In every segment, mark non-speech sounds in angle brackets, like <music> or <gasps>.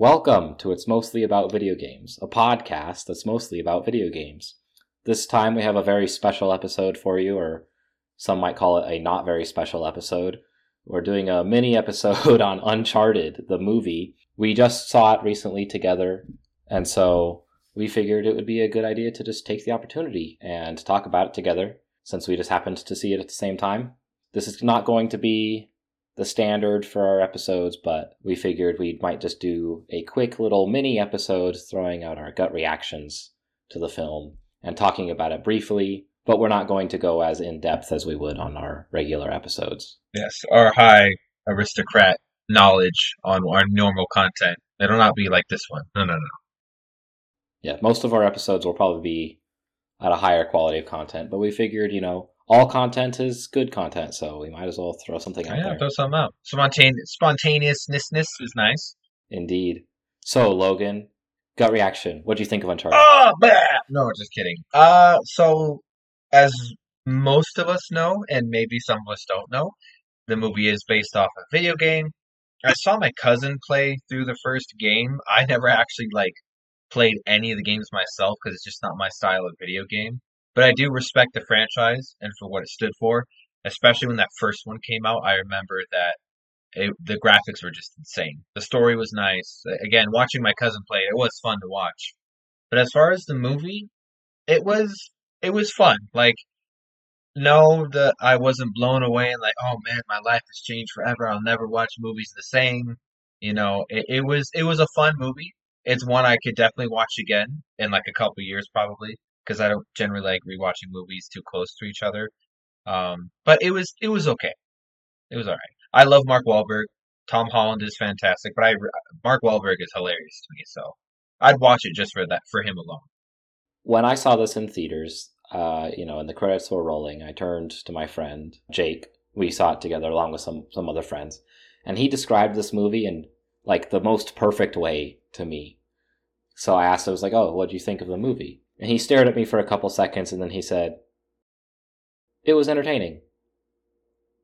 Welcome to It's Mostly About Video Games, a podcast that's mostly about video games. This time we have a very special episode for you, or some might call it a not very special episode. We're doing a mini episode <laughs> on Uncharted, the movie. We just saw it recently together, and so we figured it would be a good idea to just take the opportunity and talk about it together, since we just happened to see it at the same time. This is not going to be the standard for our episodes, but we figured we might just do a quick little mini episode throwing out our gut reactions to the film and talking about it briefly, but we're not going to go as in depth as we would on our regular episodes. Yes, our high aristocrat knowledge on our normal content. It'll not be like this one. No, no, no. Yeah, most of our episodes will probably be at a higher quality of content, but we figured, you know, all content is good content, so we might as well throw something out yeah, there. throw something out. Spontane- spontaneousness is nice. Indeed. So, Logan, gut reaction. What do you think of Uncharted? Oh, bah! no, just kidding. Uh, so as most of us know, and maybe some of us don't know, the movie is based off a video game. I saw my cousin play through the first game. I never actually like played any of the games myself because it's just not my style of video game. But I do respect the franchise and for what it stood for. Especially when that first one came out, I remember that it, the graphics were just insane. The story was nice. Again, watching my cousin play, it was fun to watch. But as far as the movie, it was it was fun. Like no, that I wasn't blown away and like, oh man, my life has changed forever. I'll never watch movies the same. You know, it, it was it was a fun movie. It's one I could definitely watch again in like a couple years probably because I don't generally like rewatching movies too close to each other. Um, but it was it was okay. It was all right. I love Mark Wahlberg. Tom Holland is fantastic, but I Mark Wahlberg is hilarious to me, so I'd watch it just for that for him alone. When I saw this in theaters, uh, you know, and the credits were rolling, I turned to my friend Jake. We saw it together along with some some other friends, and he described this movie in like the most perfect way to me. So I asked, I was like, "Oh, what do you think of the movie?" And he stared at me for a couple seconds, and then he said, "It was entertaining."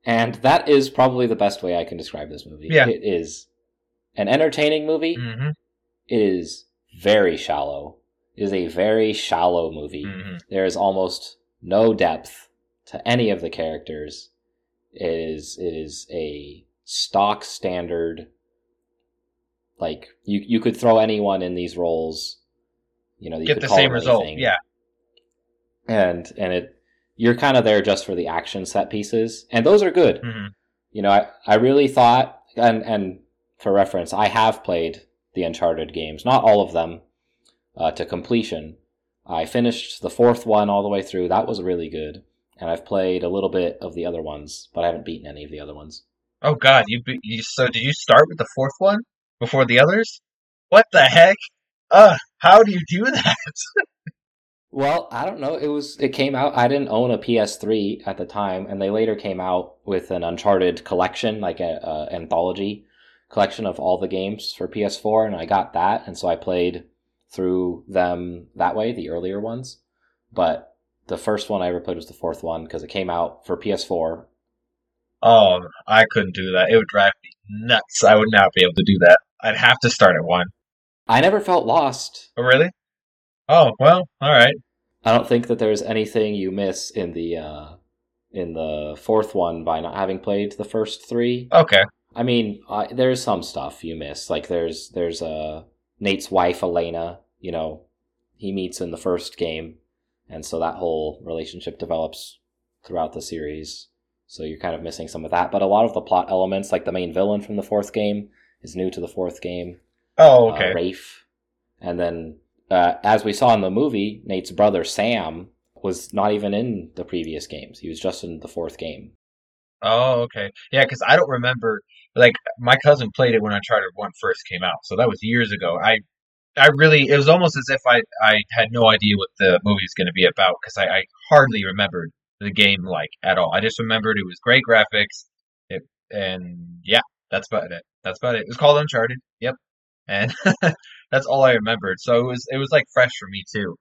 And that is probably the best way I can describe this movie. Yeah. It is an entertaining movie. Mm-hmm. It is very shallow. It is a very shallow movie. Mm-hmm. There is almost no depth to any of the characters. It is it is a stock standard like you you could throw anyone in these roles, you know, you Get the same result. anything. Yeah. And and it you're kind of there just for the action set pieces. And those are good. Mm-hmm. You know, I, I really thought and and for reference, I have played the Uncharted games, not all of them, uh, to completion. I finished the fourth one all the way through. That was really good. And I've played a little bit of the other ones, but I haven't beaten any of the other ones. Oh God, you, be- you so did you start with the fourth one before the others? What the heck? Uh, how do you do that? <laughs> Well, I don't know. It was it came out. I didn't own a PS3 at the time, and they later came out with an Uncharted collection, like a, a anthology collection of all the games for PS4, and I got that, and so I played through them that way, the earlier ones. But the first one I ever played was the fourth one because it came out for PS4. Oh, I couldn't do that. It would drive me nuts. I would not be able to do that. I'd have to start at one. I never felt lost. Oh, really? Oh, well, all right. I don't think that there's anything you miss in the uh, in the fourth one by not having played the first three. Okay. I mean, there's some stuff you miss. Like there's there's uh, Nate's wife Elena. You know, he meets in the first game, and so that whole relationship develops throughout the series. So you're kind of missing some of that. But a lot of the plot elements, like the main villain from the fourth game, is new to the fourth game. Oh, okay. Uh, Rafe, and then uh, as we saw in the movie, Nate's brother Sam was not even in the previous games. He was just in the fourth game. Oh, okay. Yeah, because I don't remember. Like my cousin played it when Uncharted One first came out, so that was years ago. I, I really, it was almost as if I, I had no idea what the movie was going to be about because I, I hardly remembered the game like at all. I just remembered it was great graphics, it, and yeah, that's about it. That's about it. It was called Uncharted. And <laughs> that's all I remembered. So it was, it was like fresh for me too.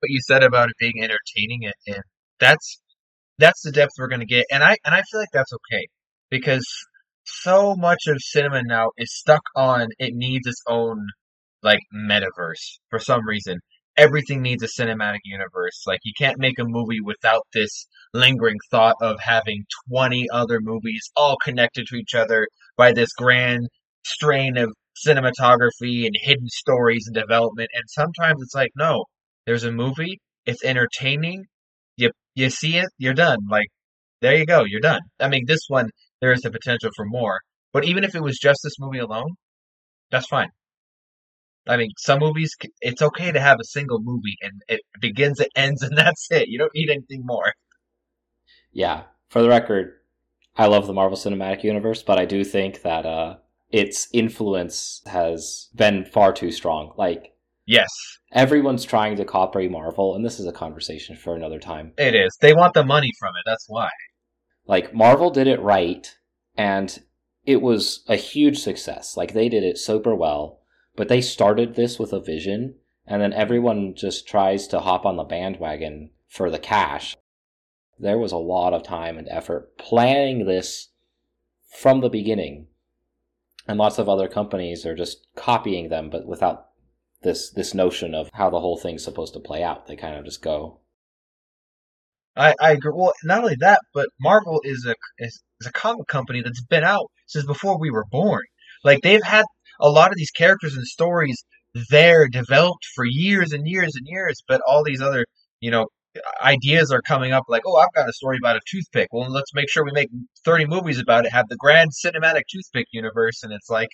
What you said about it being entertaining, and, and that's that's the depth we're going to get and i and i feel like that's okay because so much of cinema now is stuck on it needs its own like metaverse for some reason. Everything needs a cinematic universe. Like you can't make a movie without this lingering thought of having 20 other movies all connected to each other by this grand strain of cinematography and hidden stories and development. And sometimes it's like, no, there's a movie, it's entertaining, you you see it, you're done. Like there you go, you're done. I mean, this one there is the potential for more, but even if it was just this movie alone, that's fine. I mean, some movies it's okay to have a single movie and it begins, it ends, and <laughs> that's it. You don't need anything more. Yeah, for the record, I love the Marvel Cinematic Universe, but I do think that uh, its influence has been far too strong. Like, yes, everyone's trying to copy Marvel, and this is a conversation for another time. It is. They want the money from it. That's why. Like Marvel did it right, and it was a huge success. Like they did it super well, but they started this with a vision, and then everyone just tries to hop on the bandwagon for the cash. There was a lot of time and effort planning this from the beginning. And lots of other companies are just copying them, but without this this notion of how the whole thing's supposed to play out. They kind of just go. I, I agree. Well, not only that, but Marvel is a is, is a comic company that's been out since before we were born. Like they've had a lot of these characters and stories there developed for years and years and years, but all these other you know ideas are coming up like, oh, I've got a story about a toothpick. Well, let's make sure we make 30 movies about it, have the grand cinematic toothpick universe. And it's like,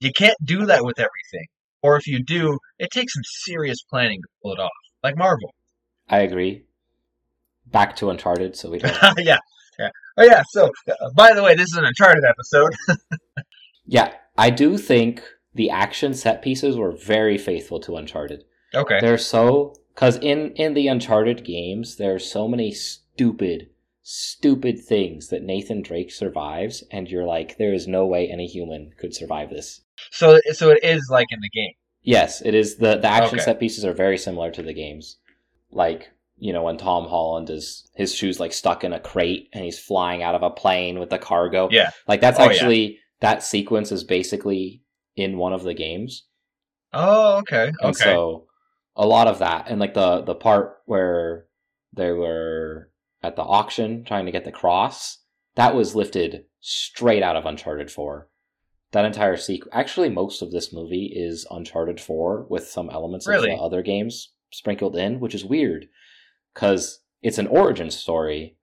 you can't do that with everything. Or if you do, it takes some serious planning to pull it off, like Marvel. I agree. Back to Uncharted, so we don't. <laughs> yeah, yeah. Oh yeah. So, uh, by the way, this is an Uncharted episode. <laughs> yeah, I do think the action set pieces were very faithful to Uncharted. Okay. They're so because in in the Uncharted games, there are so many stupid, stupid things that Nathan Drake survives, and you're like, there is no way any human could survive this. So, so it is like in the game. Yes, it is. the The action Okay. set pieces are very similar to the games. Like you know when Tom Holland is his shoes like stuck in a crate and he's flying out of a plane with the cargo. Yeah. like that's Oh, yeah. actually that sequence is basically in one of the games. Oh, okay. And Okay. so a lot of that and like the the part where they were at the auction trying to get the cross, that was lifted straight out of Uncharted 4. That entire sequence actually most of this movie is Uncharted 4 with some elements Really? of the other games sprinkled in, which is weird cuz it's an origin story.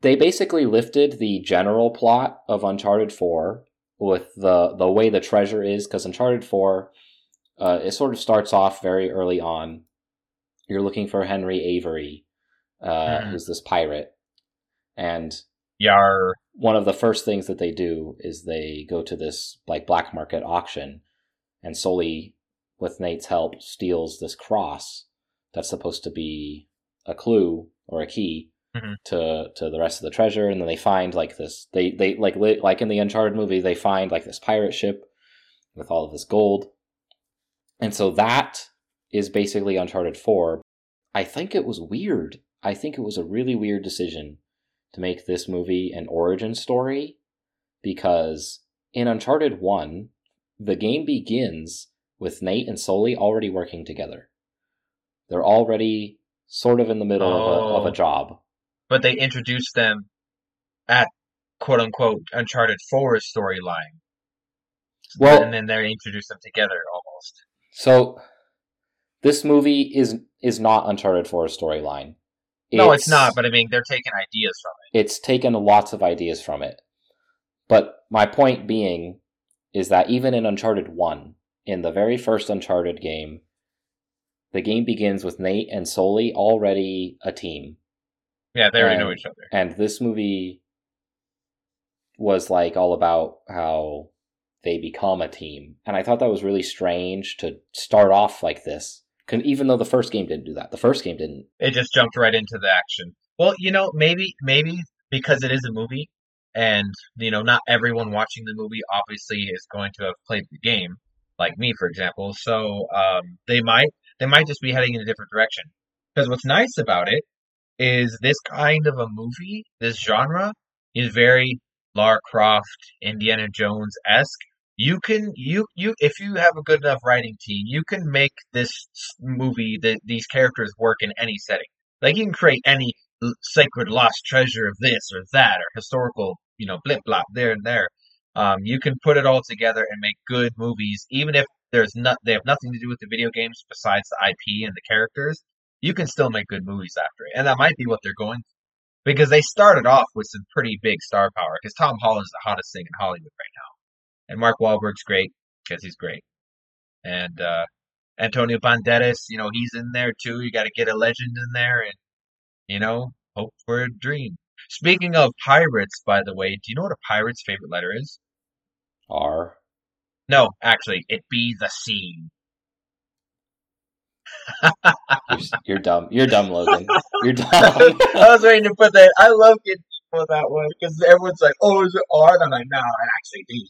They basically lifted the general plot of Uncharted 4 with the the way the treasure is cuz Uncharted 4 uh, it sort of starts off very early on. You're looking for Henry Avery, uh, Mhm. who's this pirate, and Yar. one of the first things that they do is they go to this like black market auction, and Sully, with Nate's help, steals this cross that's supposed to be a clue or a key Mhm. to to the rest of the treasure, and then they find like this. They they like li- like in the Uncharted movie, they find like this pirate ship with all of this gold, and so that is basically Uncharted Four. I think it was weird. I think it was a really weird decision to make this movie an origin story because in Uncharted 1, the game begins with Nate and Sully already working together. They're already sort of in the middle of, a, of Oh. a job. But they introduced them at quote unquote Uncharted 4's storyline. Well, and then they introduce them together. So this movie is is not Uncharted 4's storyline. No, it's not, but I mean, they're taking ideas from it. it's taken lots of ideas from it. But my point being is that even in Uncharted 1, in the very first Uncharted game, the game begins with Nate and Sully already a team. Yeah, they already know each other. And this movie was like all about how they become a team. And I thought that was really strange to start off like this. Even though the first game didn't do that. The first game didn't. It just jumped right into the action. Well, you know, maybe maybe because it is a movie, and you know, not everyone watching the movie obviously is going to have played the game, like me, for example. So um, they might they might just be heading in a different direction. Because what's nice about it is this kind of a movie, this genre, is very Lara Croft, Indiana Jones esque, you can you you if you have a good enough writing team, you can make this movie that these characters work in any setting. Like you can create any sacred lost treasure of this or that or historical, you know, blip blop there and there. Um, you can put it all together and make good movies, even if there's not they have nothing to do with the video games besides the IP and the characters. You can still make good movies after it, and that might be what they're going for. because they started off with some pretty big star power. Because Tom Holland is the hottest thing in Hollywood right now, and Mark Wahlberg's great because he's great, and uh, Antonio Banderas, you know, he's in there too. You got to get a legend in there, and you know, hope for a dream. Speaking of pirates, by the way, do you know what a pirate's favorite letter is? R. No, actually, it be the C. You're, you're dumb. You're dumb, Logan. You're <laughs> dumb. I was waiting to put that. I love getting people that one because everyone's like, "Oh, is it R?" And I'm like, "No, it actually be C."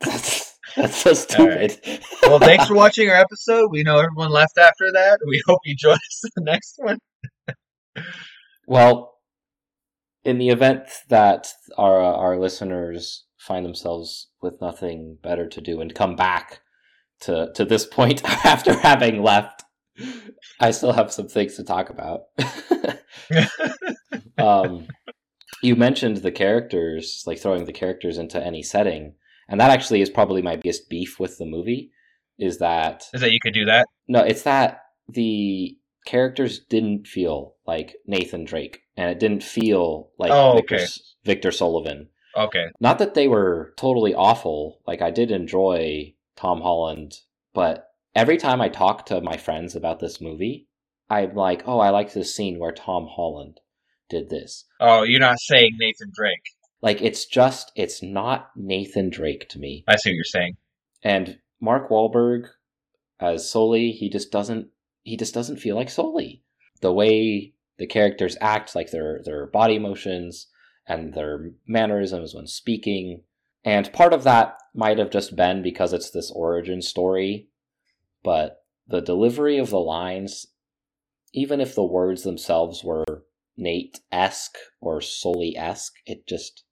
that's, that's so stupid. Well, thanks for watching our episode. We know everyone left after that. We hope you join us in the next one. Well, in the event that our uh, our listeners find themselves with nothing better to do and come back to to this point <laughs> after having left, I still have some things to talk about. <laughs> <laughs> um, you mentioned the characters, like throwing the characters into any setting, and that actually is probably my biggest beef with the movie. Is that is that you could do that? No, it's that the characters didn't feel like Nathan Drake, and it didn't feel like Oh, Victor, okay. Victor Sullivan. Okay. Not that they were totally awful. Like I did enjoy Tom Holland, but every time I talk to my friends about this movie, I'm like, "Oh, I like this scene where Tom Holland did this." Oh, you're not saying Nathan Drake. Like it's just it's not Nathan Drake to me. I see what you're saying. And Mark Wahlberg as Sully, he just doesn't he just doesn't feel like Sully. The way the characters act, like their their body motions and their mannerisms when speaking. And part of that might have just been because it's this origin story, but the delivery of the lines, even if the words themselves were Nate esque or Sully esque, it just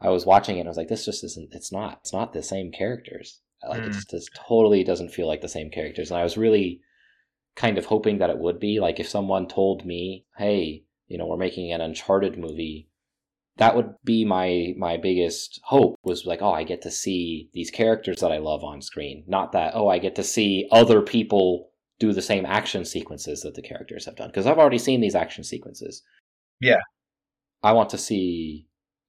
I was watching it and I was like, this just isn't it's not it's not the same characters. Like Mm. it's just totally doesn't feel like the same characters. And I was really kind of hoping that it would be. Like if someone told me, hey, you know, we're making an Uncharted movie, that would be my my biggest hope was like, oh, I get to see these characters that I love on screen. Not that, oh, I get to see other people do the same action sequences that the characters have done. Because I've already seen these action sequences. Yeah. I want to see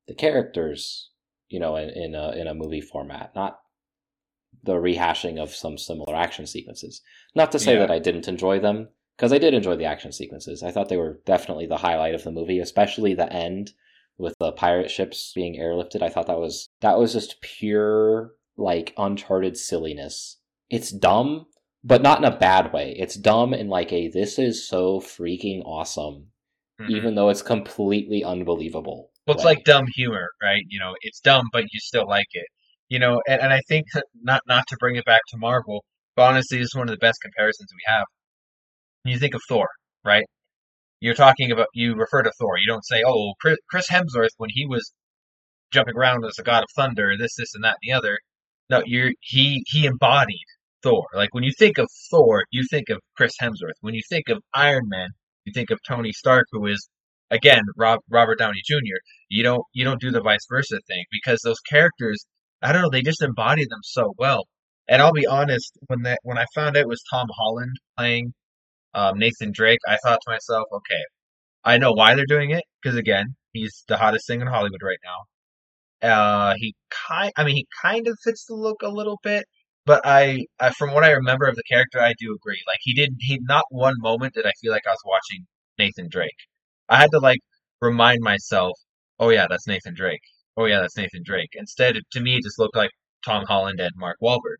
the characters, you know, in, in a in a movie format, not the rehashing of some similar action sequences. Not to say Yeah. that I didn't enjoy them, because I did enjoy the action sequences. I thought they were definitely the highlight of the movie, especially the end with the pirate ships being airlifted. I thought that was that was just pure like uncharted silliness. It's dumb, but not in a bad way. It's dumb in like a this is so freaking awesome, Mhm. even though it's completely unbelievable. Well, it's way. like dumb humor, right? You know, it's dumb, but you still like it. You know, and, and I think not not to bring it back to Marvel, but honestly, this is one of the best comparisons we have. When you think of Thor, right? You're talking about you refer to Thor. You don't say, "Oh, Chris, Chris Hemsworth when he was jumping around as a god of thunder, this, this, and that, and the other." No, you're he he embodied Thor. Like when you think of Thor, you think of Chris Hemsworth. When you think of Iron Man, you think of Tony Stark, who is again Rob, Robert Downey Jr. You don't you don't do the vice versa thing because those characters, I don't know, they just embody them so well. And I'll be honest, when that when I found out it was Tom Holland playing um, Nathan Drake, I thought to myself, okay, I know why they're doing it because again, he's the hottest thing in Hollywood right now. Uh, he kind, I mean, he kind of fits the look a little bit, but I, I, from what I remember of the character, I do agree. Like he didn't, he not one moment did I feel like I was watching Nathan Drake. I had to like remind myself, oh yeah, that's Nathan Drake. Oh yeah, that's Nathan Drake. Instead, to me, it just looked like Tom Holland and Mark Wahlberg.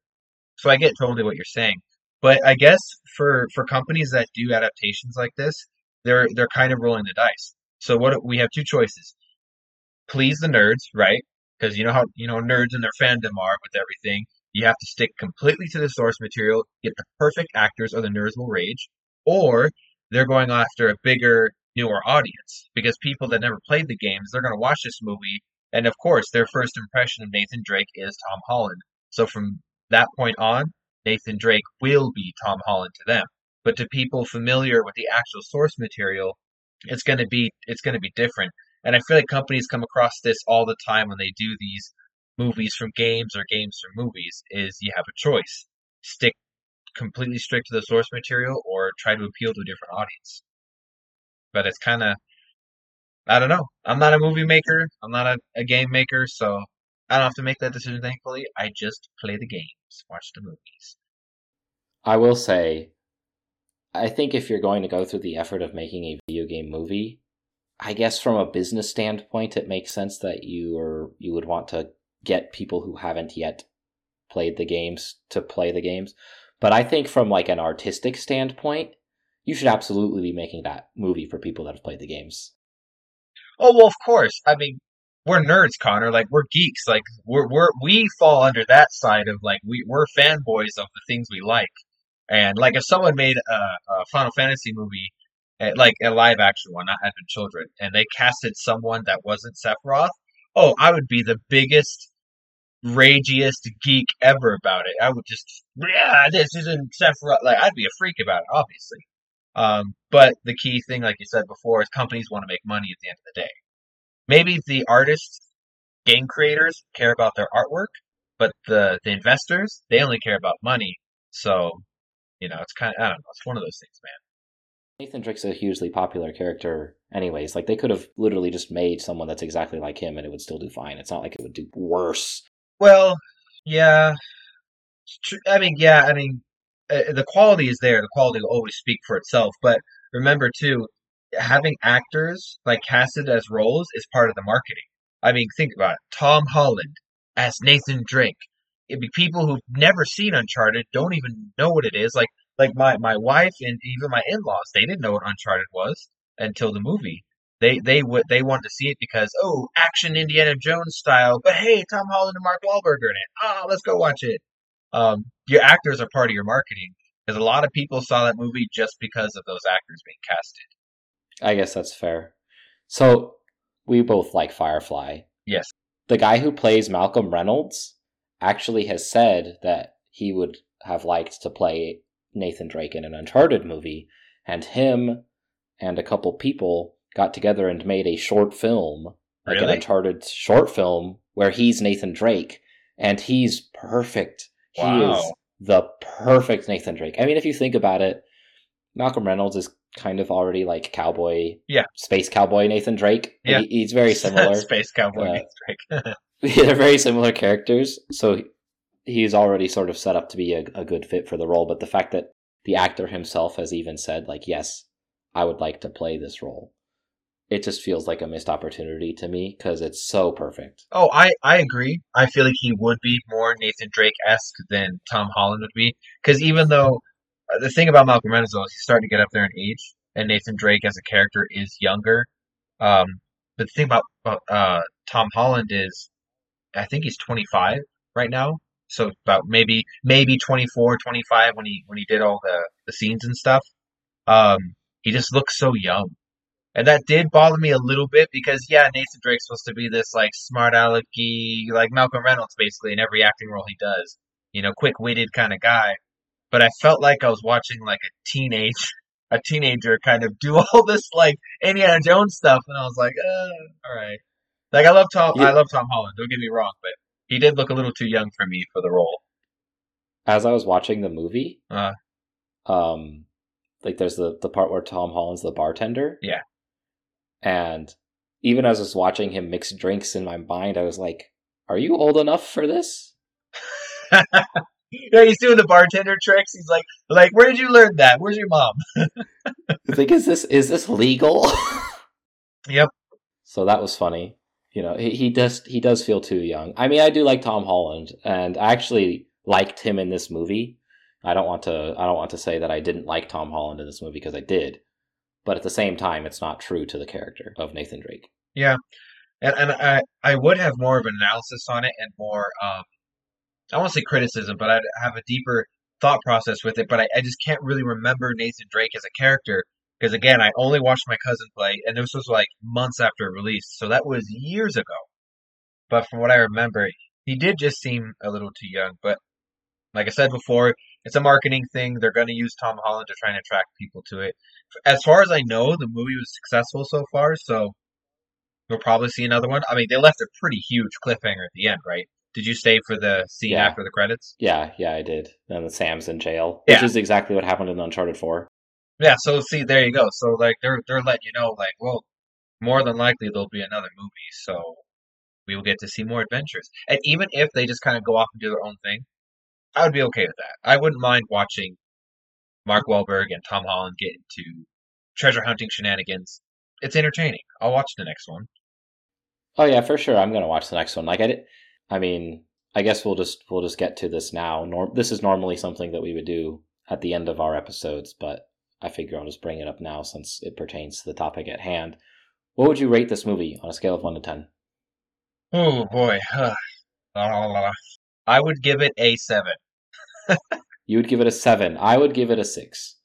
So I get totally what you're saying, but I guess for for companies that do adaptations like this, they're they're kind of rolling the dice. So what we have two choices: please the nerds, right? Because you know how you know nerds and their fandom are with everything. You have to stick completely to the source material, get the perfect actors, or the nerds will rage. Or they're going after a bigger newer audience because people that never played the games, they're going to watch this movie. And of course, their first impression of Nathan Drake is Tom Holland. So from that point on, Nathan Drake will be Tom Holland to them. But to people familiar with the actual source material, it's going to be it's going to be different. And I feel like companies come across this all the time when they do these movies from games or games from movies is you have a choice. Stick completely strict to the source material or try to appeal to a different audience. But it's kind of I don't know. I'm not a movie maker. I'm not a, a game maker, so I don't have to make that decision, thankfully. I just play the games, watch the movies. I will say, I think if you're going to go through the effort of making a video game movie, I guess from a business standpoint, it makes sense that you or you would want to get people who haven't yet played the games to play the games. But I think from like an artistic standpoint, you should absolutely be making that movie for people that have played the games. Oh well, of course. I mean, we're nerds, Connor. Like we're geeks. Like we're we're we fall under that side of like we we're fanboys of the things we like. And like if someone made a, a Final Fantasy movie, eh, like a live action one, not Advent Children, and they casted someone that wasn't Sephiroth, oh, I would be the biggest, ragiest geek ever about it. I would just, yeah, this isn't Sephiroth. Like I'd be a freak about it, obviously. Um, but the key thing, like you said before, is companies want to make money at the end of the day. Maybe the artists, game creators care about their artwork, but the, the investors, they only care about money. So, you know, it's kind of, I don't know, it's one of those things, man. Nathan Drake's a hugely popular character, anyways. Like, they could have literally just made someone that's exactly like him and it would still do fine. It's not like it would do worse. Well, yeah. I mean, yeah, I mean, uh, the quality is there. The quality will always speak for itself. But remember too, having actors like casted as roles is part of the marketing. I mean, think about it. Tom Holland as Nathan Drake. It'd be people who've never seen Uncharted, don't even know what it is. Like like my, my wife and even my in laws, they didn't know what Uncharted was until the movie. They they would they wanted to see it because oh action Indiana Jones style, but hey Tom Holland and Mark Wahlberg are in it. Ah, oh, let's go watch it. Um, your actors are part of your marketing because a lot of people saw that movie just because of those actors being casted. I guess that's fair. So we both like Firefly. Yes. The guy who plays Malcolm Reynolds actually has said that he would have liked to play Nathan Drake in an Uncharted movie, and him and a couple people got together and made a short film, like Really? an Uncharted short film, where he's Nathan Drake, and he's perfect. He Wow. is the perfect Nathan Drake. I mean, if you think about it, Malcolm Reynolds is kind of already like cowboy, Yeah. space cowboy Nathan Drake. Yeah. He- he's very <laughs> similar. Space Cowboy Uh, Nathan Drake. <laughs> <laughs> They're very similar characters, so he's already sort of set up to be a, a good fit for the role. But the fact that the actor himself has even said, like, yes, I would like to play this role, it just feels like a missed opportunity to me because it's so perfect. Oh, I, I agree. I feel like he would be more Nathan Drake esque than Tom Holland would be. Because even though uh, the thing about Malcolm Reynolds is he's starting to get up there in age, and Nathan Drake as a character is younger. Um, but the thing about, about uh, Tom Holland is, I think he's 25 right now. So about maybe maybe 24, 25 when he when he did all the, the scenes and stuff. Um, he just looks so young. And that did bother me a little bit because yeah, Nathan Drake's supposed to be this like smart alecky, like Malcolm Reynolds basically in every acting role he does. You know, quick witted kind of guy. But I felt like I was watching like a teenage a teenager kind of do <laughs> all this like Indiana Jones stuff and I was like, uh, all right. Like I love Tom Yeah. I love Tom Holland, don't get me wrong, but he did look a little too young for me for the role. As I was watching the movie, Uh, um, like there's the the part where Tom Holland's the bartender. Yeah. And even as I was watching him mix drinks in my mind, I was like, "Are you old enough for this?" <laughs> yeah, he's doing the bartender tricks. He's like, like, where did you learn that? Where's your mom? <laughs> Like, is this is this legal? <laughs> Yep. So that was funny. You know, he, he does he does feel too young. I mean, I do like Tom Holland, and I actually liked him in this movie. I don't want to I don't want to say that I didn't like Tom Holland in this movie because I did, but at the same time, it's not true to the character of Nathan Drake. Yeah, and and I I would have more of an analysis on it and more um I won't say criticism, but I'd have a deeper thought process with it. But I, I just can't really remember Nathan Drake as a character Because again, I only watched my cousin play, and this was like months after release, so that was years ago. But from what I remember, he did just seem a little too young. But like I said before, it's a marketing thing. They're going to use Tom Holland to try and attract people to it. As far as I know, the movie was successful so far, so we'll probably see another one. I mean, they left a pretty huge cliffhanger at the end, right? Did you stay for the scene Yeah. after the credits? Yeah, yeah, I did. And Sam's in jail, which is exactly what happened in Uncharted Four. Yeah, so see, there you go. So like they're they're letting you know, like, well, more than likely there'll be another movie, so we will get to see more adventures. And even if they just kind of go off and do their own thing, I would be okay with that. I wouldn't mind watching Mark Wahlberg and Tom Holland get into treasure hunting shenanigans. It's entertaining. I'll watch the next one. Oh yeah, for sure. I'm gonna watch the next one. Like I did. I mean, I guess we'll just we'll just get to this now. Norm- this is normally something that we would do at the end of our episodes, but I figure I'll just bring it up now since it pertains to the topic at hand. What would you rate this movie on a scale of one to ten? Oh boy. <sighs> I would give it a seven. You would give it a seven. I would give it a six.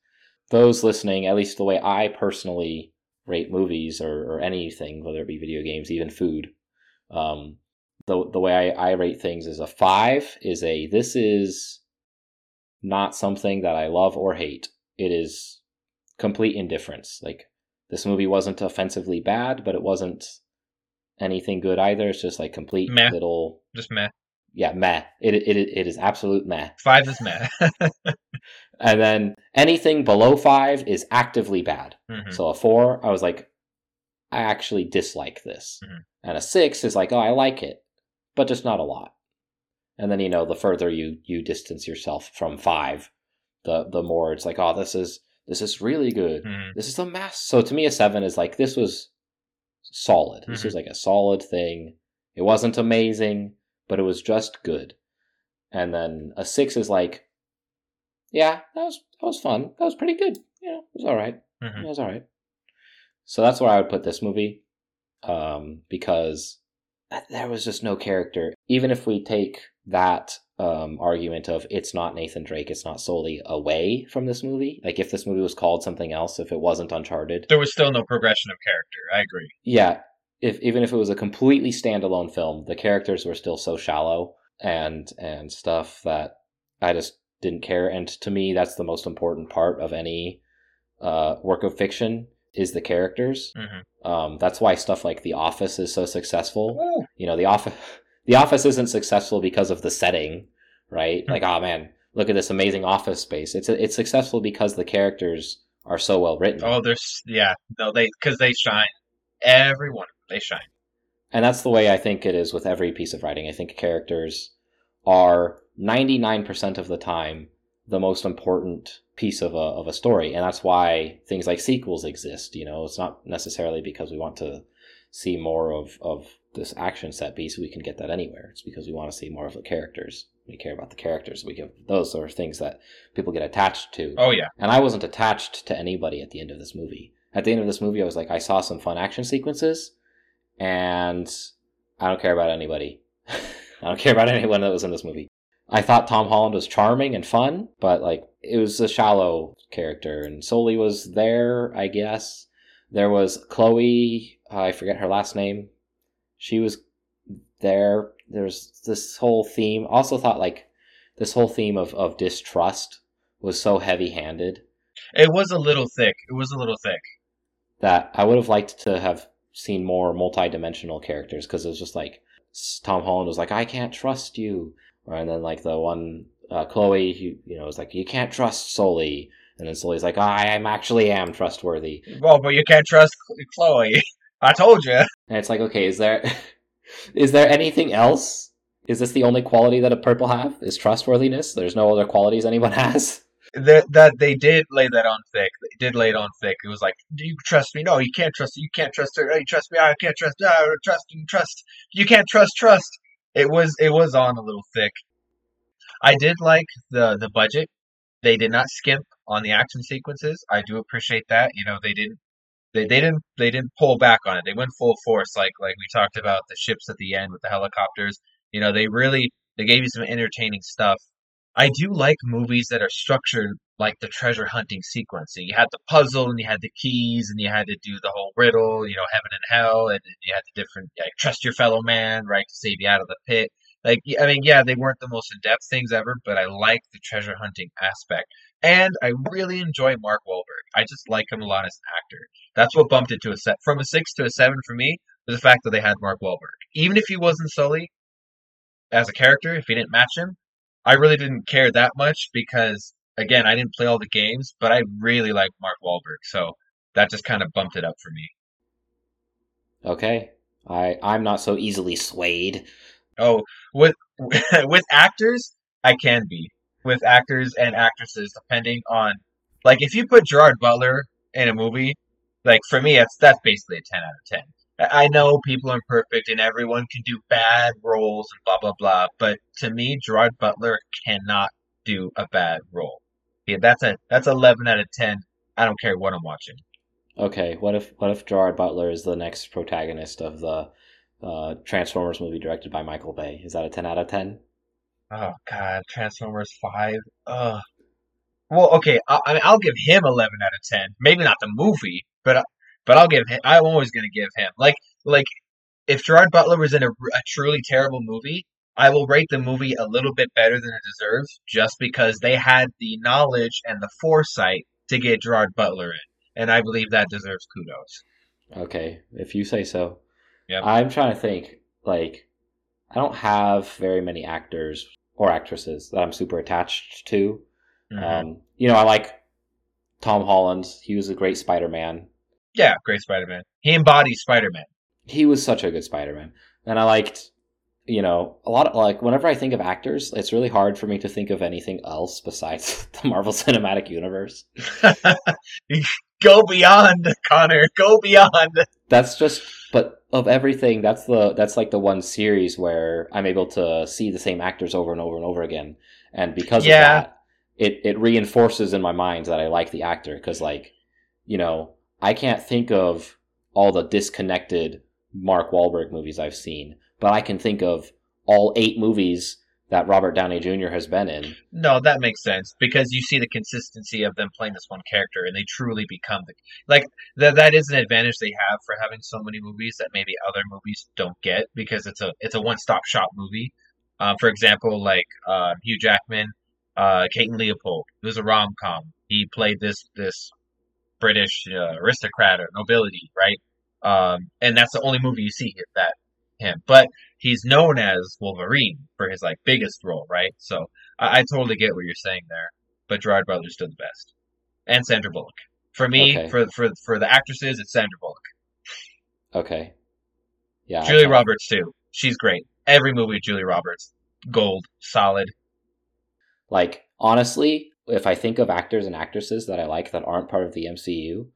Those listening, at least the way I personally rate movies or, or anything, whether it be video games, even food, um, the the way I, I rate things is a five is a this is not something that I love or hate. It is complete indifference. Like this movie wasn't offensively bad, but it wasn't anything good either. It's just like complete Meh. little Just meh. Yeah meh. It it it is absolute meh. Five is meh. <laughs> And then anything below five is actively bad. Mhm. So a four, I was like, I actually dislike this. Mhm. And a six is like, oh, I like it, but just not a lot. And then you know, the further you you distance yourself from five, the the more it's like, oh, this is this is really good. Mhm. This is a mess. So to me, a seven is like this was solid. This Mhm. was like a solid thing. It wasn't amazing, but it was just good. And then a six is like, yeah, that was that was fun. That was pretty good. You know, it was all right. Mhm. It was all right. So that's where I would put this movie, um, because there was just no character. Even if we take that um, argument of it's not Nathan Drake, it's not Sully away from this movie. Like if this movie was called something else, if it wasn't Uncharted, There was still no progression of character. I agree. yeah, if even if it was a completely standalone film, the characters were still so shallow and and stuff that I just didn't care. And to me, that's the most important part of any uh, work of fiction is the characters. Mhm. Um, that's why stuff like The Office is so successful. Ooh. You know, The Office, <laughs> The Office isn't successful because of the setting, right? Hmm. Like, oh man, look at this amazing office space. It's it's successful because the characters are so well written. Oh, there's yeah. No, they because they shine. Every one of them, they shine. And that's the way I think it is with every piece of writing. I think characters are 99% of the time the most important piece of a, of a story. And that's why things like sequels exist. You know, it's not necessarily because we want to see more of, of this action set piece. We can get that anywhere. It's because we want to see more of the characters. We care about the characters. We give those are things that people get attached to. Oh yeah. And I wasn't attached to anybody at the end of this movie. At the end of this movie, I was like, I saw some fun action sequences, and I don't care about anybody. <laughs> I don't care about anyone that was in this movie. I thought Tom Holland was charming and fun, but like it was a shallow character, and Sully was there, I guess. There was Chloe, uh, I forget her last name. She was there. There's this whole theme. Also thought like this whole theme of, of distrust was so heavy handed It was a little thick. It was a little thick. that I would have liked to have seen more multi-dimensional characters because it was just like Tom Holland was like, "I can't trust you," or and then like the one uh, Chloe, who, you know, was like, "You can't trust Sully," and then Sully's like, "I am actually am trustworthy," Well, but you can't trust Chloe. <laughs> I told you. and it's like, okay, is there <laughs> is there anything else? Is this the only quality that a purple have? Is trustworthiness? There's no other qualities anyone <laughs> has. That that they did lay that on thick. They did lay it on thick. It was like, do you trust me? No, you can't trust. You can't trust her. You trust me? I can't trust. Oh, trust and trust. You can't trust. Trust. It was it was on a little thick. I did like the the budget. They did not skimp on the action sequences. I do appreciate that. You know, they didn't they, they didn't they didn't pull back on it. They went full force like like we talked about the ships at the end with the helicopters. You know, they really they gave you some entertaining stuff. I do like movies that are structured like the treasure hunting sequence. And you had the puzzle, and you had the keys, and you had to do the whole riddle, you know, heaven and hell, and you had the different like, trust your fellow man, right, to save you out of the pit. Like, I mean, yeah, they weren't the most in depth things ever, but I like the treasure hunting aspect. And I really enjoy Mark Wahlberg. I just like him a lot as an actor. That's what bumped it to a set from a six to a seven for me was the fact that they had Mark Wahlberg. Even if he wasn't Sully as a character, if he didn't match him, I really didn't care that much because again, I didn't play all the games, but I really like Mark Wahlberg, so that just kind of bumped it up for me. Okay, I I'm not so easily swayed. Oh, with <laughs> with actors, I can be with actors and actresses, depending on like if you put Gerard Butler in a movie, like for me, that's that's basically a ten out of ten. I know people are imperfect and everyone can do bad roles and blah blah blah, but to me, Gerard Butler cannot do a bad role. Yeah, that's a that's eleven out of ten. I don't care what I'm watching. Okay, what if what if Gerard Butler is the next protagonist of the uh, Transformers movie directed by Michael Bay? Is that a ten out of ten? Oh God, Transformers Five. Ugh. Well, okay, I, I mean, I'll give him eleven out of ten. Maybe not the movie, but but I'll give him. I'm always gonna give him like like if Gerard Butler was in a, a truly terrible movie, I will rate the movie a little bit better than it deserves, just because they had the knowledge and the foresight to get Gerard Butler in, and I believe that deserves kudos. Okay, if you say so. Yep. I'm trying to think. Like, I don't have very many actors or actresses that I'm super attached to. Mhm. Um, you know, I like Tom Holland. He was a great Spider-Man. Yeah, great Spider-Man. He embodies Spider-Man. He was such a good Spider-Man, and I liked. You know, a lot of like whenever I think of actors, it's really hard for me to think of anything else besides <laughs> the Marvel Cinematic Universe. <laughs> Go beyond, Connor. Go beyond. That's just, but of everything, that's the that's like the one series where I'm able to see the same actors over and over and over again, and because Yeah. of that, it it reinforces in my mind that I like the actor because like, you know, I can't think of all the disconnected Mark Wahlberg movies I've seen, but I can think of all eight movies that Robert Downey Jr. has been in. No, that makes sense because you see the consistency of them playing this one character, and they truly become the like that. That is an advantage they have for having so many movies that maybe other movies don't get because it's a it's a one stop shop movie. Um, for example, like uh, Hugh Jackman, uh, Kate and Leopold. It was a rom com. He played this this British uh, aristocrat or nobility, right? Um, and that's the only movie you see that him. But he's known as Wolverine for his like biggest role, right? So I, I totally get what you're saying there. But Gerard Butler's still the best, and Sandra Bullock. For me, Okay. for for for the actresses, it's Sandra Bullock. Okay, yeah, Julie Roberts too. She's great. Every movie Julie Roberts, gold, solid. Like, honestly, if I think of actors and actresses that I like that aren't part of the MCU,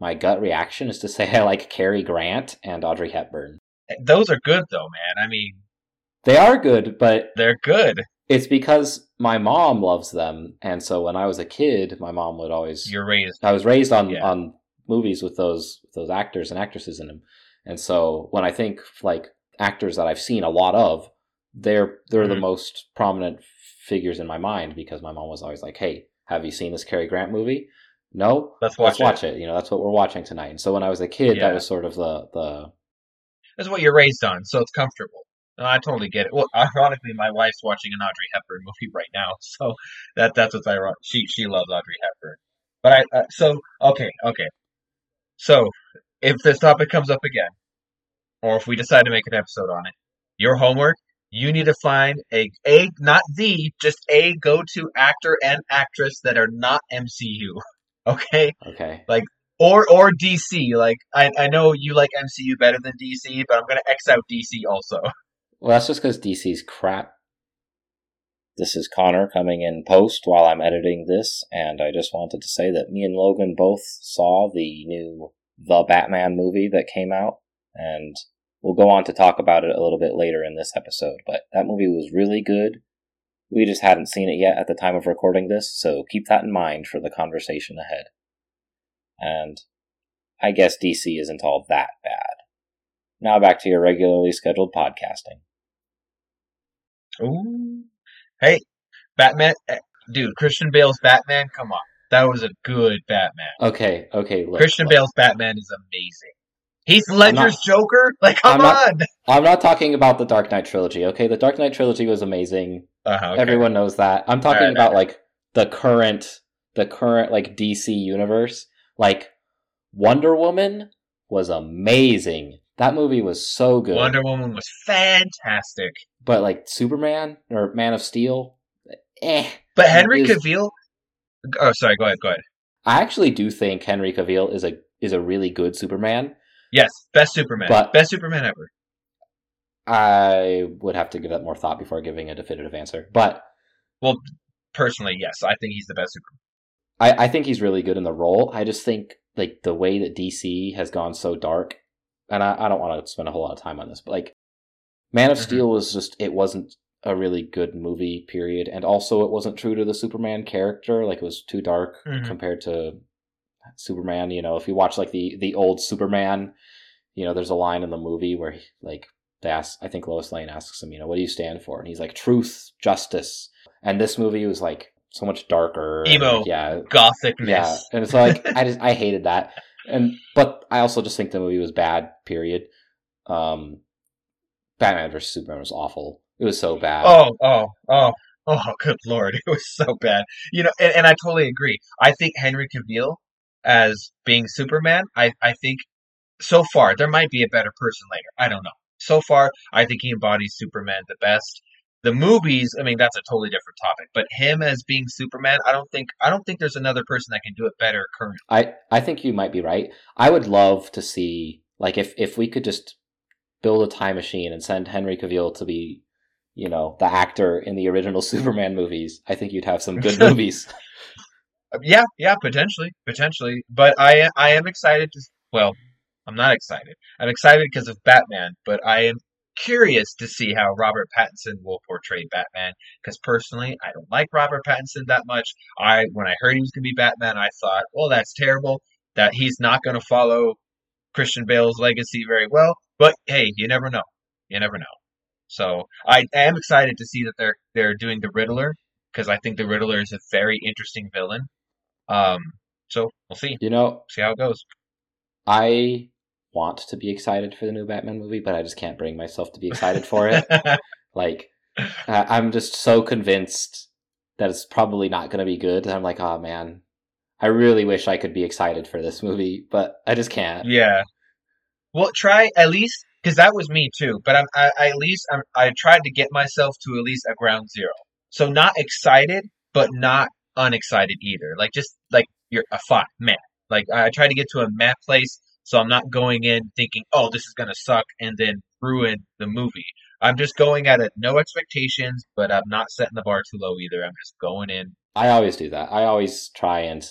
my gut reaction is to say I like Cary Grant and Audrey Hepburn. Those are good though, man. I mean, They are good, but they're good. it's because my mom loves them, and so when I was a kid, my mom would always. You're raised. I was raised on Yeah. on movies with those those actors and actresses in them, and so when I think like actors that I've seen a lot of, they're they're the Mhm. most prominent figures in my mind because my mom was always like, "Hey, have you seen this Cary Grant movie?" No, Let's watch, let's watch it. You know, that's what we're watching tonight. And so when I was a kid, Yeah. that was sort of the the That's what you're raised on, so it's comfortable. No, I totally get it. Well, <laughs> ironically, my wife's watching an Audrey Hepburn movie <laughs> right now, so that that's what's ironic. She she loves Audrey Hepburn. But I uh, so okay okay. So if this topic comes up again, or if we decide to make an episode on it, your homework you need to find a a not the just a go to actor and actress that are not MCU. <laughs> Okay, okay. Like or or DC. Like I I know you like MCU better than DC, but I'm gonna X out DC also. <laughs> Well, that's just because DC's crap. This is Connor coming in post while I'm editing this, and I just wanted to say that me and Logan both saw the new The Batman movie that came out, and we'll go on to talk about it a little bit later in this episode. But that movie was really good. We just hadn't seen it yet at the time of recording this, so keep that in mind for the conversation ahead. And I guess DC isn't all that bad. Now back to your regularly scheduled podcasting. Ooh. Hey, Batman. eh, dude, Christian Bale's Batman. Come on, that was a good Batman. Okay, okay. Look, Christian look. Bale's Batman is amazing. Heath Ledger's not- Joker. <laughs> Like, come I'm not- on. I'm not talking about the Dark Knight trilogy. Okay, the Dark Knight trilogy was amazing. Uh-huh, okay. Everyone knows that. I'm talking Alright, about like the current, the current like DC universe. Like Wonder Woman was amazing. That movie was so good. Wonder Woman was fantastic. but like Superman or Man of Steel, eh. But Henry Is- Cavill. Oh, sorry. Go ahead. Go ahead. I actually do think Henry Cavill is a is a really good Superman. Yes, best Superman. But- best Superman ever. I would have to give that more thought before giving a definitive answer. But well, Personally, yes, I think he's the best Superman. I, I think he's really good in the role. I just think like the way that DC has gone so dark, and I, I don't want to spend a whole lot of time on this, but like Man of Mhm. Steel was just it wasn't a really good movie, period. And also it wasn't true to the Superman character. Like it was too dark Mhm. compared to Superman. You know, if you watch like the the old Superman, you know, there's a line in the movie where he, like they ask I think Lois Lane asks him, you know, what do you stand for? And he's like, truth, justice. And this movie was like so much darker. and, Emo. yeah, Gothicness. yeah, and it's like I just <laughs> I hated that, and but I also just think the movie was bad. Period. Um, Batman vs Superman was awful. It was so bad. Oh, oh, oh, oh, good lord. <laughs> It was so bad. You know, and, and I totally agree. I think Henry Cavill as being Superman, I, I think so far, there might be a better person later. I don't know. So far, I think he embodies Superman the best. The movies, I mean, that's a totally different topic. But him as being Superman, I don't think I don't think there's another person that can do it better currently. I I think you might be right. I would love to see like if if we could just build a time machine and send Henry Cavill to be, you know, the actor in the original <laughs> Superman movies. I think you'd have some good <laughs> movies. Uh, yeah, yeah, potentially, potentially. But I I am excited to. Well, I'm not excited. I'm excited because of Batman, but I am curious to see how Robert Pattinson will portray Batman. Because personally, I don't like Robert Pattinson that much. I when I heard he was going to be Batman, I thought, well, that's terrible. That he's not going to follow Christian Bale's legacy very well. But hey, you never know. You never know. So I am excited to see that they're they're doing the Riddler because I think the Riddler is a very interesting villain. Um, so we'll see you know, see how it goes. I want to be excited for the new Batman movie, but I just can't bring myself to be excited for it. <laughs> Like, I- I'm just so convinced that it's probably not going to be good. I'm like, oh man, I really wish I could be excited for this movie, but I just can't. yeah. Well, try at least because that was me too. But I'm I, I at least I'm, I tried to get myself to at least a ground zero. So not excited, but not unexcited either. Like just like you're a five meh. Like I try to get to a meh place, so I'm not going in thinking, oh, this is gonna suck, and then ruin the movie. I'm just going at it no expectations, but I'm not setting the bar too low either. I'm just going in. I always do that. I always try and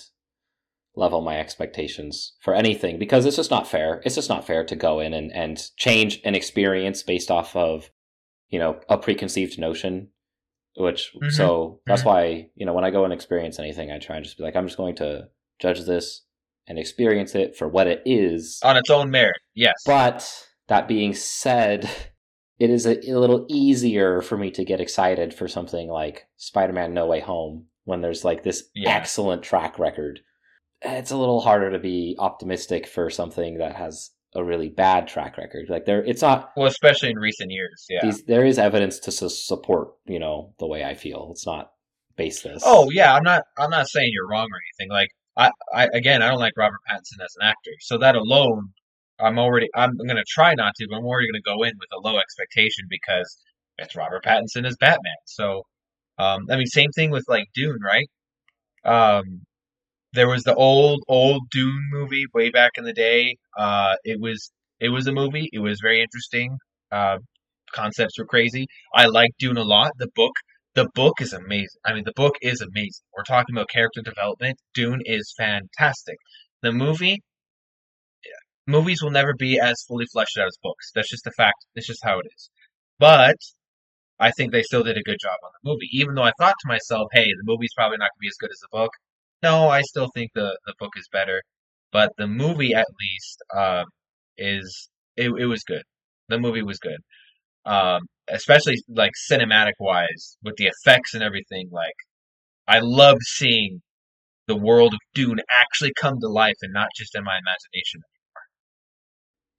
level my expectations for anything because it's just not fair. It's just not fair to go in and, and change an experience based off of, you know, a preconceived notion. Which Mhm. so that's Mhm. why, you know, when I go and experience anything, I try and just be like, I'm just going to judge this and experience it for what it is. on its own merit. Yes. But that being said, it is a, a little easier for me to get excited for something like Spider Man No Way Home when there's like this Yeah. excellent track record. It's a little harder to be optimistic for something that has a really bad track record. Like there, it's not. well, especially in recent years. Yeah. These, there is evidence to su- support, you know, the way I feel. It's not baseless. Oh yeah, I'm not. I'm not saying you're wrong or anything. Like I, I again, I don't like Robert Pattinson as an actor. So that alone, I'm already. I'm going to try not to, but I'm already going to go in with a low expectation because it's Robert Pattinson as Batman. So, um, I mean, same thing with like Dune, right? Um, there was the old old Dune movie way back in the day. Uh, it was it was a movie. It was very interesting. Uh, concepts were crazy. I like Dune a lot. The book the book is amazing. I mean, the book is amazing. We're talking about character development. Dune is fantastic. The movie, movies will never be as fully fleshed out as books. That's just a fact. That's just how it is. But I think they still did a good job on the movie, even though I thought to myself, "Hey, the movie's probably not going to be as good as the book." No, I still think the the book is better. But the movie, at least, um, is it, it was good. The movie was good um, especially like cinematic wise with the effects and everything. Like I loved seeing the world of Dune actually come to life and not just in my imagination.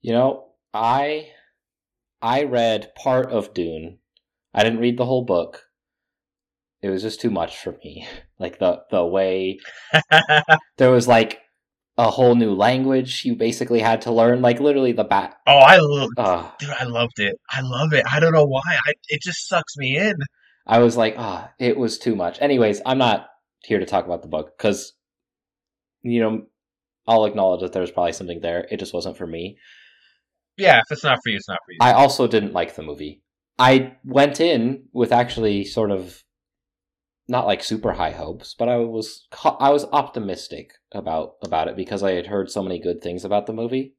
You know, I I read part of Dune. I didn't read the whole book. It was just too much for me. <laughs> Like the the way <laughs> there was like a whole new language you basically had to learn, like literally the bat. oh, I love, Uh, dude, I loved it. I love it. I don't know why. I, it just sucks me in. I was like, ah, it was too much. Anyways, I'm not here to talk about the book because, you know, I'll acknowledge that there's probably something there. It just wasn't for me. Yeah, if it's not for you, it's not for you. I also didn't like the movie. I went in with actually sort of not like super high hopes, but I was I was optimistic about about it because I had heard so many good things about the movie.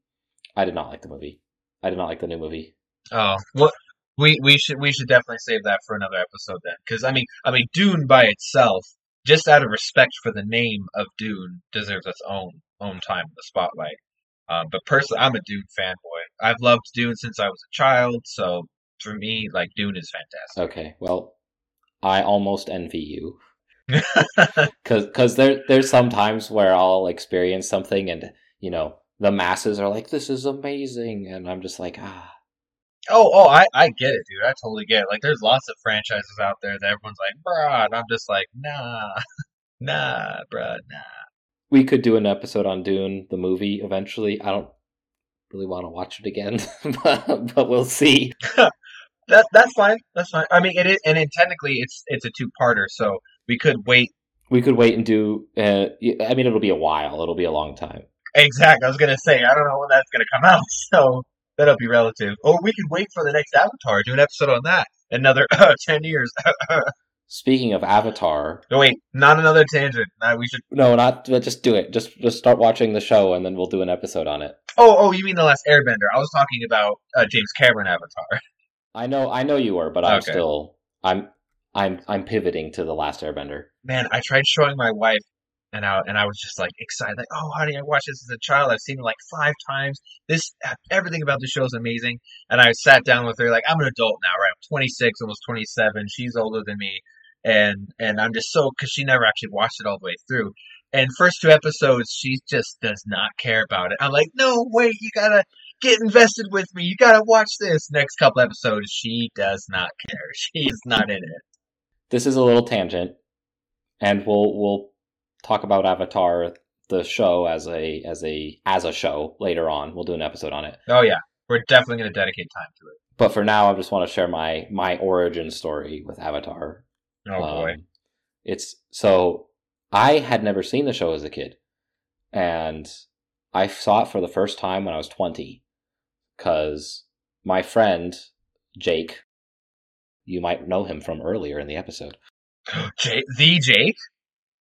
I did not like the movie. I did not like the new movie. Oh, what we we should we should definitely save that for another episode then, because I mean I mean Dune by itself, just out of respect for the name of Dune, deserves its own own time in the spotlight. Um, but personally, I'm a Dune fanboy. I've loved Dune since I was a child, so for me, like Dune is fantastic. Okay, well, I almost envy you <laughs> because because there there's some times where I'll experience something and you know the masses are like this is amazing and I'm just like ah Oh, oh, I, I get it, dude. I totally get it. Like, there's lots of franchises out there that everyone's like, bruh, and I'm just like, nah, <laughs> nah, bruh, nah. we could do an episode on Dune the movie eventually. I don't really want to watch it again, <laughs> but, but we'll see. That that's fine. That's fine. I mean, it is, and it, technically, it's it's a two parter, so we could wait. We could wait and do. Uh, I mean, it'll be a while. It'll be a long time. Exactly. I was gonna say, I don't know when that's gonna come out, <laughs> so that'll be relative. Or we could wait for the next Avatar, do an episode on that. Another <laughs> ten years. <laughs> Speaking of Avatar, no, wait, not another tangent. We should. no, not just do it. Just just start watching the show and then we'll do an episode on it. Oh, oh, you mean the last Airbender? I was talking about uh, James Cameron Avatar. I know, I know you were, but I'm Okay. still, I'm, I'm, I'm pivoting to the Last Airbender. man, I tried showing my wife, and I and I was just like excited, like, oh, honey, I watched this as a child. I've seen it like five times. This everything about the show is amazing. And I sat down with her, like, I'm an adult now, right? I'm 26, almost 27. She's older than me, and and I'm just so because she never actually watched it all the way through. And first two episodes, she just does not care about it. I'm like, no, wait, you gotta get invested with me. You gotta watch this. Next couple episodes, she does not care. <laughs> She is not in it. This is a little tangent, and we'll we'll talk about Avatar the show as a as a as a show later on. We'll do an episode on it. Oh yeah, we're definitely gonna dedicate time to it. But for now, I just want to share my my origin story with Avatar. Oh boy. Um, it's so I had never seen the show as a kid, and I saw it for the first time when I was twenty, because my friend Jake, you might know him from earlier in the episode. <gasps> Jake, the Jake?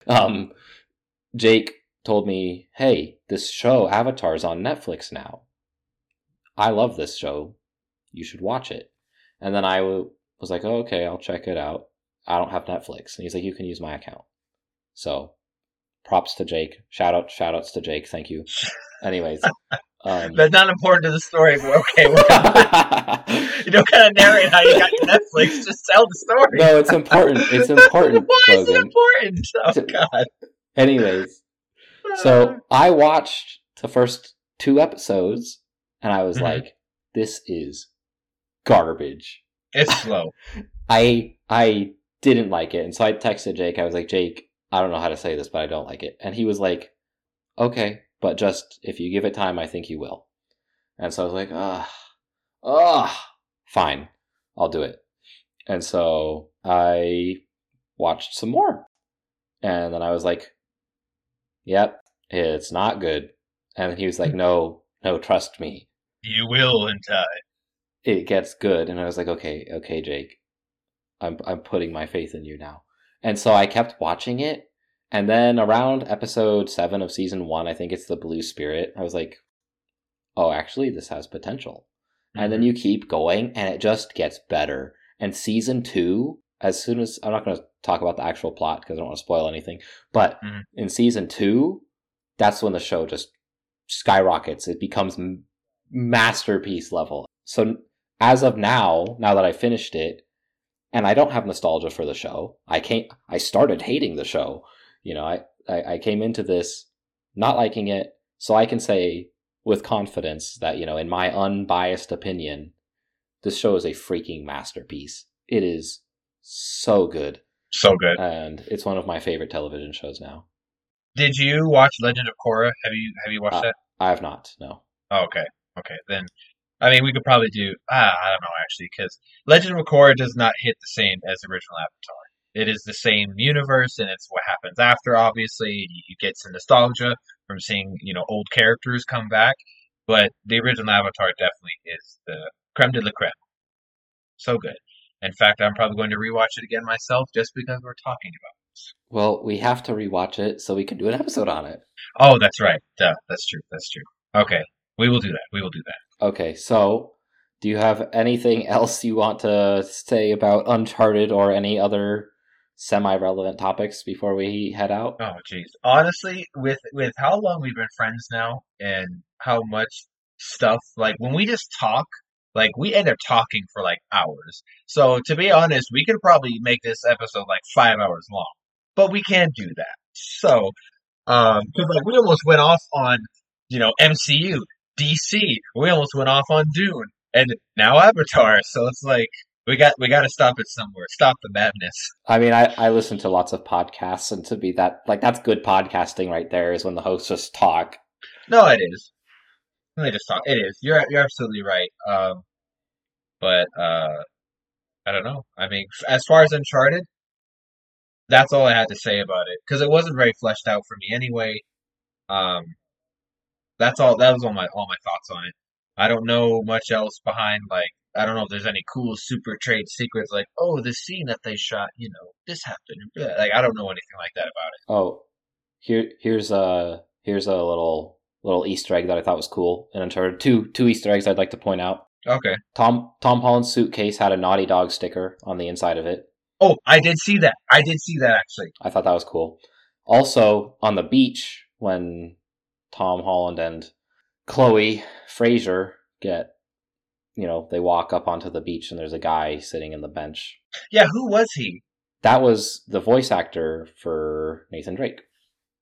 Um, Jake told me, "Hey, this show Avatar's on Netflix now. I love this show. You should watch it." And then I w- was like, "Oh, okay, I'll check it out. I don't have Netflix." And he's like, "You can use my account." So, props to Jake. Shout out, shout outs to Jake. Thank you. <laughs> Anyways, um, That's not important to the story, but okay. Well, <laughs> you don't kind of narrate how you got to Netflix. Just tell the story. no, it's important. It's <laughs> important, Why is it important? Oh, God. Anyways, so I watched the first two episodes, and I was Mhm. like, "This is garbage." it's slow. <laughs> I I didn't like it, and so I texted Jake. I was like, "Jake, I don't know how to say this, but I don't like it." And he was like, "Okay, but just if you give it time, I think you will." And so I was like, "Ah, ah, fine, I'll do it." And so I watched some more, and then I was like, "Yep, it's not good." And he was like, "No, no, trust me, You will in time. it gets good." And I was like, "Okay, okay, Jake, I'm I'm putting my faith in you now." And so I kept watching it, and then around episode seven of season one, I think it's the Blue Spirit. I was like, "Oh, actually, this has potential." And then you keep going, and it just gets better. And season two, as soon as I'm not going to talk about the actual plot because I don't want to spoil anything, but Mhm. in season two, that's when the show just skyrockets. It becomes m- masterpiece level. So as of now, now that I finished it, and I don't have nostalgia for the show. I can't. I started hating the show. You know, I, I, I came into this not liking it, so I can say with confidence that you know, in my unbiased opinion, this show is a freaking masterpiece. It is so good, So good. and it's one of my favorite television shows now. Did you watch Legend of Korra? Have you have you watched Uh, that? I have not. No. Oh, okay. Okay. Then, I mean, we could probably do. Ah, I don't know actually, because Legend of Korra does not hit the same as the original Avatar. It is the same universe, and it's what happens after. Obviously, you, get some nostalgia from seeing you know old characters come back, but the original Avatar definitely is the creme de la creme. So good. In fact, I'm probably going to rewatch it again myself just because we're talking about. Well, we have to rewatch it so we can do an episode on it. Oh, that's right. Duh, that's true. That's true. Okay, we will do that. We will do that. Okay, so do you have anything else you want to say about Uncharted or any other semi-relevant topics before we head out? Oh, jeez. Honestly, with with how long we've been friends now, and how much stuff like when we just talk, like we end up talking for like hours. So to be honest, we could probably make this episode like five hours long, but we can't do that. So, um, because like we almost went off on, you know, MCU, DC. We almost went off on Dune, and now Avatar. So it's like we got we got to stop it somewhere. Stop the madness. I mean, I, I listen to lots of podcasts, and to be that like that's good podcasting right there is when the hosts just talk. No, it is. Me just talk. It is. You're you're absolutely right. Um, but uh, I don't know. I mean, as far as Uncharted, that's all I had to say about it because it wasn't very fleshed out for me anyway. Um, that's all. That was all my all my thoughts on it. I don't know much else behind. Like, I don't know if there's any cool super trade secrets. Like, oh, the scene that they shot. You know, this happened. Like, I don't know anything like that about it. Oh, here here's a here's a little little Easter egg that I thought was cool in Uncharted. Two two Easter eggs I'd like to point out. Okay. Tom Tom Holland's suitcase had a Naughty Dog sticker on the inside of it. Oh, I did see that. I did see that actually. I thought that was cool. Also, on the beach, when Tom Holland and Chloe Frazer get, you know, they walk up onto the beach and there's a guy sitting in the bench. Yeah, who was he? That was the voice actor for Nathan Drake.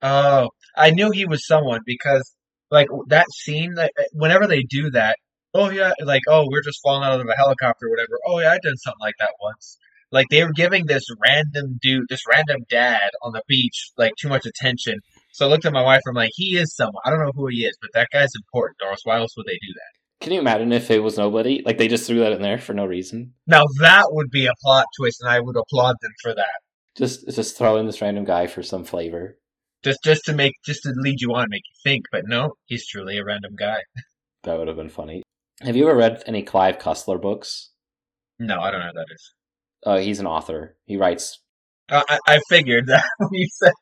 Oh, I knew he was someone because like that scene that uh, whenever they do that, oh yeah, like oh we're just falling out of a helicopter or whatever. Oh yeah, I did something like that once. Like they were giving this random dude, this random dad on the beach, like too much attention. So I looked at my wife. And I'm like, he is someone. I don't know who he is, but that guy's important. Or else why else would they do that? Can you imagine if it was nobody? Like they just threw that in there for no reason. Now that would be a plot twist, and I would applaud them for that. Just just throw in this random guy for some flavor. Just just to make just to lead you on, make you think. But no, he's truly a random guy. <laughs> That would have been funny. Have you ever read any Clive Cussler books? No, I don't know who that is. Uh, he's an author. He writes. <laughs> Uh, I, I figured that <laughs> when you said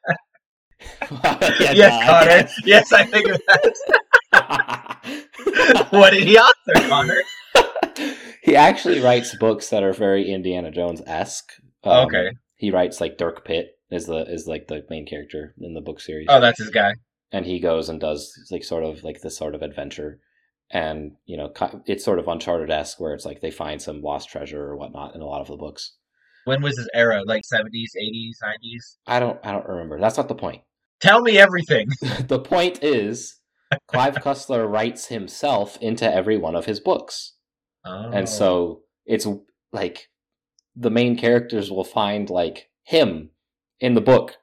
Yeah, yes, Connor. Yes, I figured that. <laughs> what did he author, Connor? <laughs> he actually writes books that are very Indiana Jones esque. Um, okay. He writes like Dirk Pitt is the is like the main character in the book series, Oh, that's his guy. and he goes and does like sort of like this sort of adventure, and you know it's sort of Uncharted esque where it's like they find some lost treasure or whatnot in a lot of the books. When was his era? Like seventies, eighties, nineties? I don't I don't remember. That's not the point. Tell me everything. <laughs> the point is, Clive Cussler writes himself into every one of his books. Oh. and so oh. it's like the main characters will find like him in the book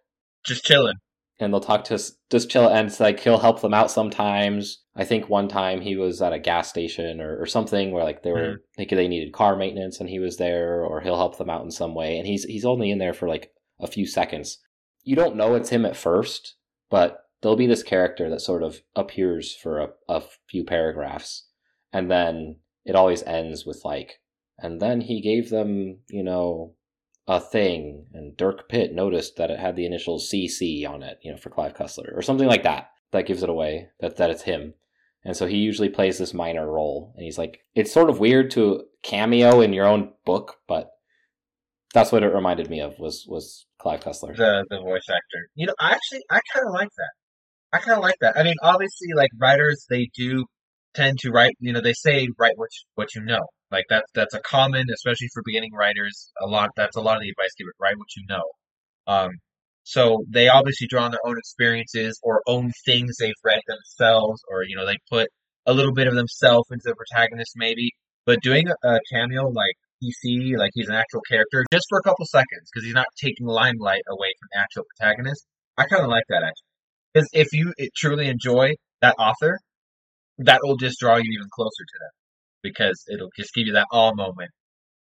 just chilling. and they'll talk to us just chill and it's like he'll help them out sometimes i think one time he was at a gas station or, or something where like they were mm. like they needed car maintenance and he was there or he'll help them out in some way and he's he's only in there for like a few seconds you don't know it's him at first but there'll be this character that sort of appears for a, a few paragraphs and then it always ends with like and then he gave them you know a thing and dirk pitt noticed that it had the initials cc on it you know for clive cussler or something like that that gives it away that, that it's him and so he usually plays this minor role and he's like it's sort of weird to cameo in your own book but that's what it reminded me of was was clive cussler The the voice actor. You know, I actually I kind of like that. I kind of like that. I mean, obviously, like writers, they do tend to write. You know, they say write what you, what you know. Like that's that's a common, especially for beginning writers. A lot that's a lot of the advice given. Write what you know. Um, so they obviously draw on their own experiences or own things they've read themselves, or you know they put a little bit of themselves into the protagonist maybe. But doing a, cameo like PC, like he's an actual character, just for a couple seconds, because he's not taking limelight away from the actual protagonist. I kind of like that actually, because if you eh, truly enjoy that author, that will just draw you even closer to them, because it'll just give you that all moment,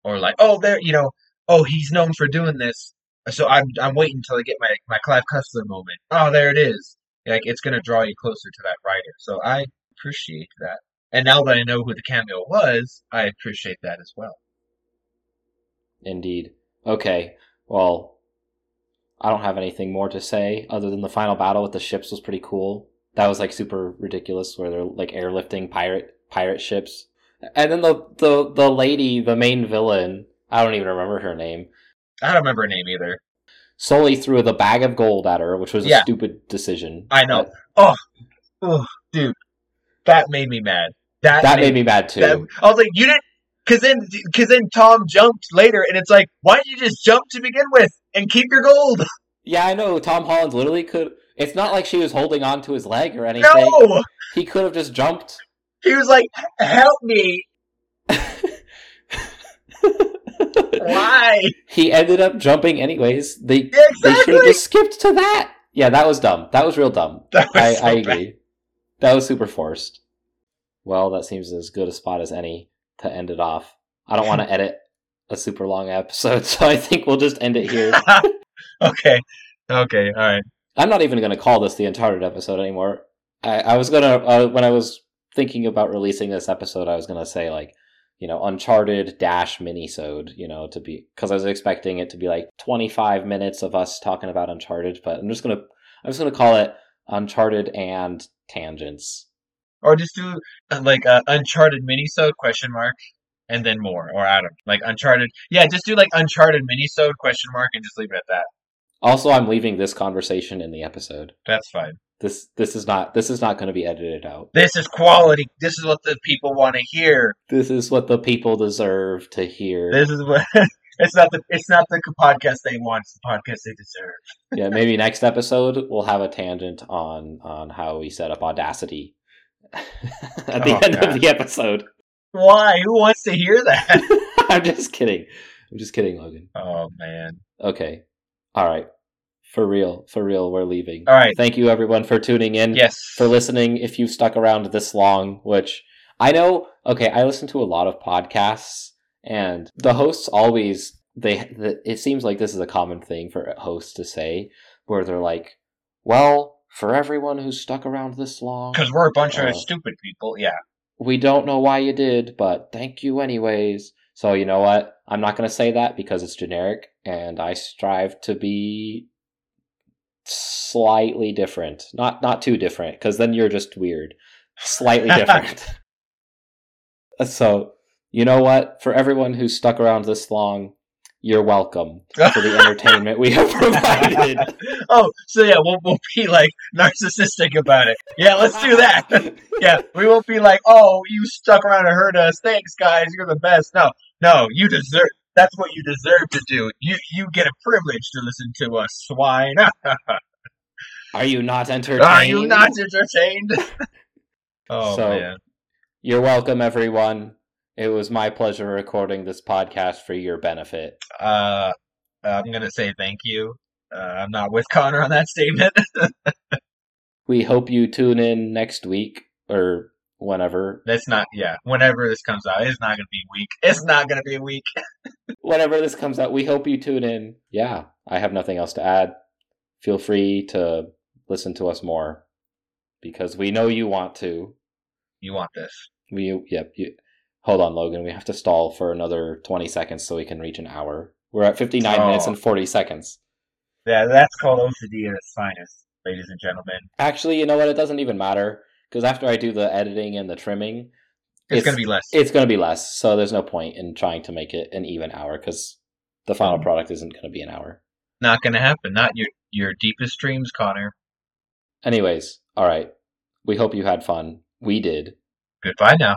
or like, oh, there, you know, oh, he's known for doing this, so I'm I'm waiting until I get my my Clive Cussler moment. Oh, there it is. Like it's gonna draw you closer to that writer. So I appreciate that. And now that I know who the cameo was, I appreciate that as well. Indeed. Okay. Well, I don't have anything more to say other than the final battle with the ships was pretty cool. That was like super ridiculous, where they're like airlifting pirate pirate ships, and then the the the lady, the main villain. I don't even remember her name. I don't remember her name either. Sully threw the bag of gold at her, which was Yeah. a stupid decision. I know. But Oh, oh, dude, that made me mad. That, that made me mad too. that- I was like, you didn't, because then, because then Tom jumped later, and it's like, why didn't you just jump to begin with and keep your gold? <laughs> Yeah, I know. Tom Holland literally could. It's not like she was holding on to his leg or anything. No, He could have just jumped. he was like, help me. <laughs> Why? he ended up jumping anyways. They Yeah, they should have just skipped to that. Yeah, that was dumb. That was real dumb. Was I, so I agree. That was super forced. Well, that seems as good a spot as any to end it off. I don't want to <laughs> edit a super long episode, <laughs> so I think we'll just end it here. <laughs> okay, okay, all right. I'm not even going to call this the Uncharted episode anymore. I, I was gonna uh, when I was thinking about releasing this episode, I was gonna say like, you know, Uncharted dash minisode, you know, to be because I was expecting it to be like 25 minutes of us talking about Uncharted, but I'm just gonna I'm just gonna call it Uncharted and tangents. Or just do uh, like uh, Uncharted minisode question mark and then more or Adam like Uncharted. Yeah, just do like Uncharted minisode question mark and just leave it at that. Also, I'm leaving this conversation in the episode. That's fine. This this is not this is not going to be edited out. This is quality. This is what the people want to hear. This is what the people deserve to hear. This is what. <laughs> It's not the it's not the podcast they want. It's the podcast they deserve. yeah, maybe next episode we'll have a tangent on on how we set up Audacity <laughs> at the Oh, end God. of the episode. Why? Who wants to hear that? <laughs> I'm just kidding. I'm just kidding, Logan. oh man. Okay. All right. For real. For real, we're leaving. All right. Thank you everyone for tuning in. Yes. For listening if you've stuck around this long, which I know okay, I listen to a lot of podcasts and the hosts always they the, it seems like this is a common thing for hosts to say where they're like, "Well, for everyone who's stuck around this long, Because we're a bunch Uh, of stupid people. Yeah. we don't know why you did, but thank you anyways." So, you know what? I'm not going to say that because it's generic and I strive to be slightly different. Not not too different cuz then you're just weird. Slightly <laughs> different. <laughs> so, you know what? For everyone who's stuck around this long, you're welcome <laughs> for the entertainment we have provided. <laughs> oh, so yeah, we'll we'll be like narcissistic about it. Yeah, let's do that. <laughs> yeah, we won't be like, oh, you stuck around and heard us. Thanks, guys. You're the best. No, no, you deserve. That's what you deserve to do. You you get a privilege to listen to us, swine. Are you not entertained? Are you not entertained? oh So- man. You're welcome, everyone. It was my pleasure recording this podcast for your benefit. Uh, I'm gonna say thank you. Uh, I'm not with Connor on that statement. <laughs> We hope you tune in next week or whenever. That's not. Yeah, whenever this comes out, it's not gonna be weak. It's not gonna be a week. <laughs> Whenever this comes out, we hope you tune in. Yeah, I have nothing else to add. Feel free to listen to us more because we know you want to. You want this? We yep. You, hold on, Logan. We have to stall for another twenty seconds so we can reach an hour. We're at fifty nine Oh. minutes and forty seconds. Yeah, that's called OCD at its finest, ladies and gentlemen. Actually, you know what? It doesn't even matter because after I do the editing and the trimming, It's, gonna be less. it's going to be less. So there's no point in trying to make it an even hour because the final Mhm. product isn't going to be an hour. not gonna happen. Not your your deepest dreams, Connor. Anyways, all right. We hope you had fun. We did. Goodbye now.